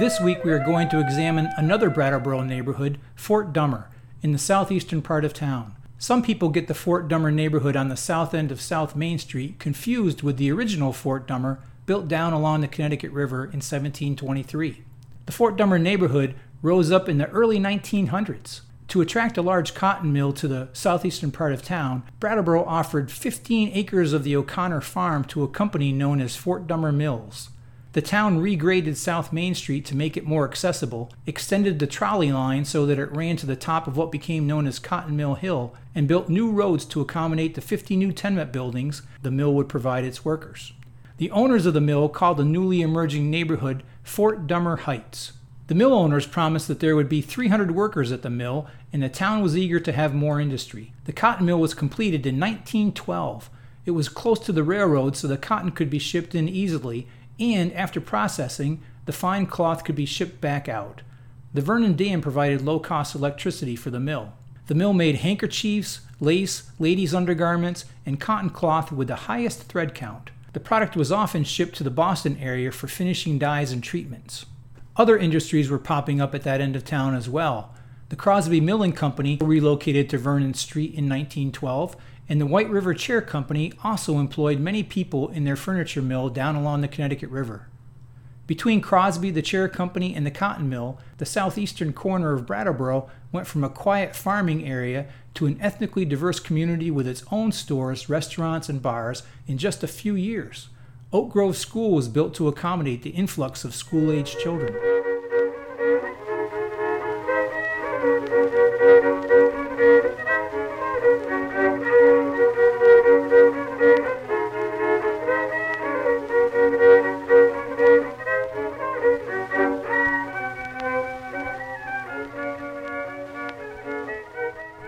This week we are going to examine another Brattleboro neighborhood, Fort Dummer, in the southeastern part of town. Some people get the Fort Dummer neighborhood on the south end of South Main Street confused with the original Fort Dummer built down along the Connecticut River in 1723. The Fort Dummer neighborhood rose up in the early 1900s. To attract a large cotton mill to the southeastern part of town, Brattleboro offered 15 acres of the O'Connor farm to a company known as Fort Dummer Mills. The town regraded South Main Street to make it more accessible, extended the trolley line so that it ran to the top of what became known as Cotton Mill Hill, and built new roads to accommodate the 50 new tenement buildings the mill would provide its workers. The owners of the mill called the newly emerging neighborhood Fort Dummer Heights. The mill owners promised that there would be 300 workers at the mill, and the town was eager to have more industry. The cotton mill was completed in 1912. It was close to the railroad, so the cotton could be shipped in easily, and after processing, the fine cloth could be shipped back out. The Vernon Dam provided low cost electricity for the mill. The mill made handkerchiefs, lace, ladies' undergarments, and cotton cloth with the highest thread count. The product was often shipped to the Boston area for finishing dyes and treatments. Other industries were popping up at that end of town as well. The Crosby Milling Company relocated to Vernon Street in 1912, and the White River Chair Company also employed many people in their furniture mill down along the Connecticut River. Between Crosby, the chair company, and the cotton mill, the southeastern corner of Brattleboro went from a quiet farming area to an ethnically diverse community with its own stores, restaurants, and bars in just a few years. Oak Grove School was built to accommodate the influx of school aged children.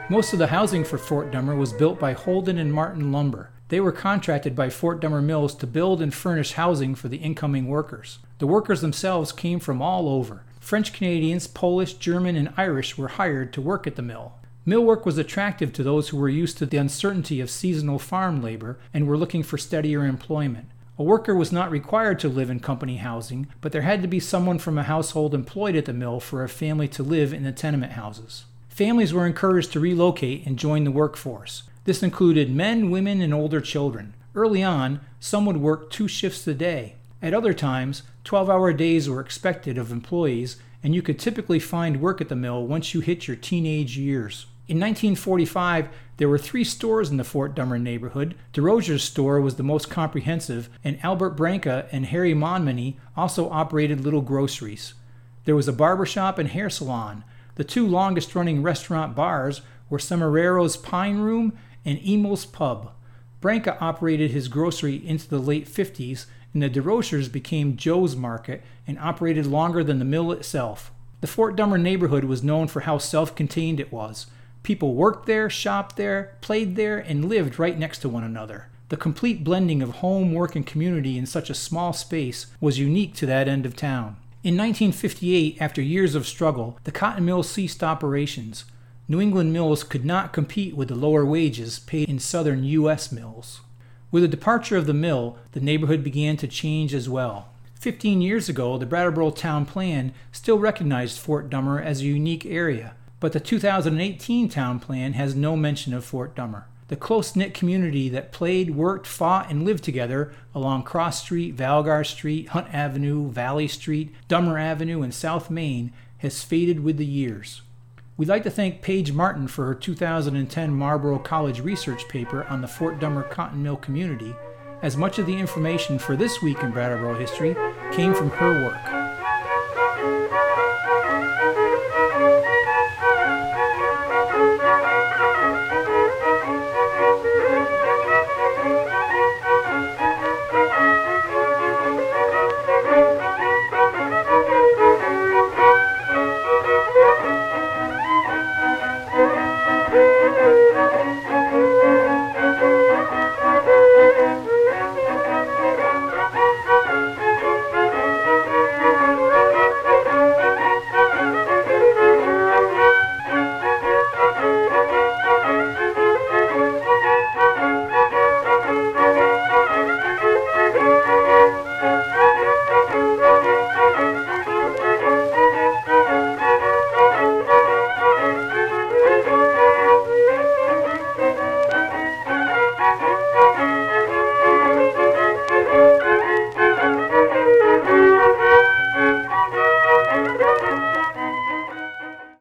Most of the housing for Fort Dummer was built by Holden and Martin Lumber. They were contracted by Fort Dummer Mills to build and furnish housing for the incoming workers. The workers themselves came from all over. French Canadians, Polish, German, and Irish were hired to work at the mill. Mill work was attractive to those who were used to the uncertainty of seasonal farm labor and were looking for steadier employment. A worker was not required to live in company housing, but there had to be someone from a household employed at the mill for a family to live in the tenement houses. Families were encouraged to relocate and join the workforce. This included men, women, and older children. Early on, some would work two shifts a day. At other times, 12 hour days were expected of employees, and you could typically find work at the mill once you hit your teenage years. In 1945, there were three stores in the Fort Dummer neighborhood. DeRozier's store was the most comprehensive, and Albert Branca and Harry Monmany also operated little groceries. There was a barber shop and hair salon. The two longest running restaurant bars were Samarero's Pine Room and Emil's Pub. Branca operated his grocery into the late 50s, and the DeRoziers became Joe's Market and operated longer than the mill itself. The Fort Dummer neighborhood was known for how self contained it was. People worked there, shopped there, played there, and lived right next to one another. The complete blending of home, work, and community in such a small space was unique to that end of town. In 1958, after years of struggle, the cotton mill ceased operations. New England mills could not compete with the lower wages paid in southern U.S. mills. With the departure of the mill, the neighborhood began to change as well. Fifteen years ago, the Brattleboro Town Plan still recognized Fort Dummer as a unique area, but the 2018 Town Plan has no mention of Fort Dummer the close knit community that played, worked, fought, and lived together along Cross Street, Valgar Street, Hunt Avenue, Valley Street, Dummer Avenue, and South Main has faded with the years. We'd like to thank Paige Martin for her 2010 Marlboro College research paper on the Fort Dummer Cotton Mill community, as much of the information for this week in Brattleboro history came from her work.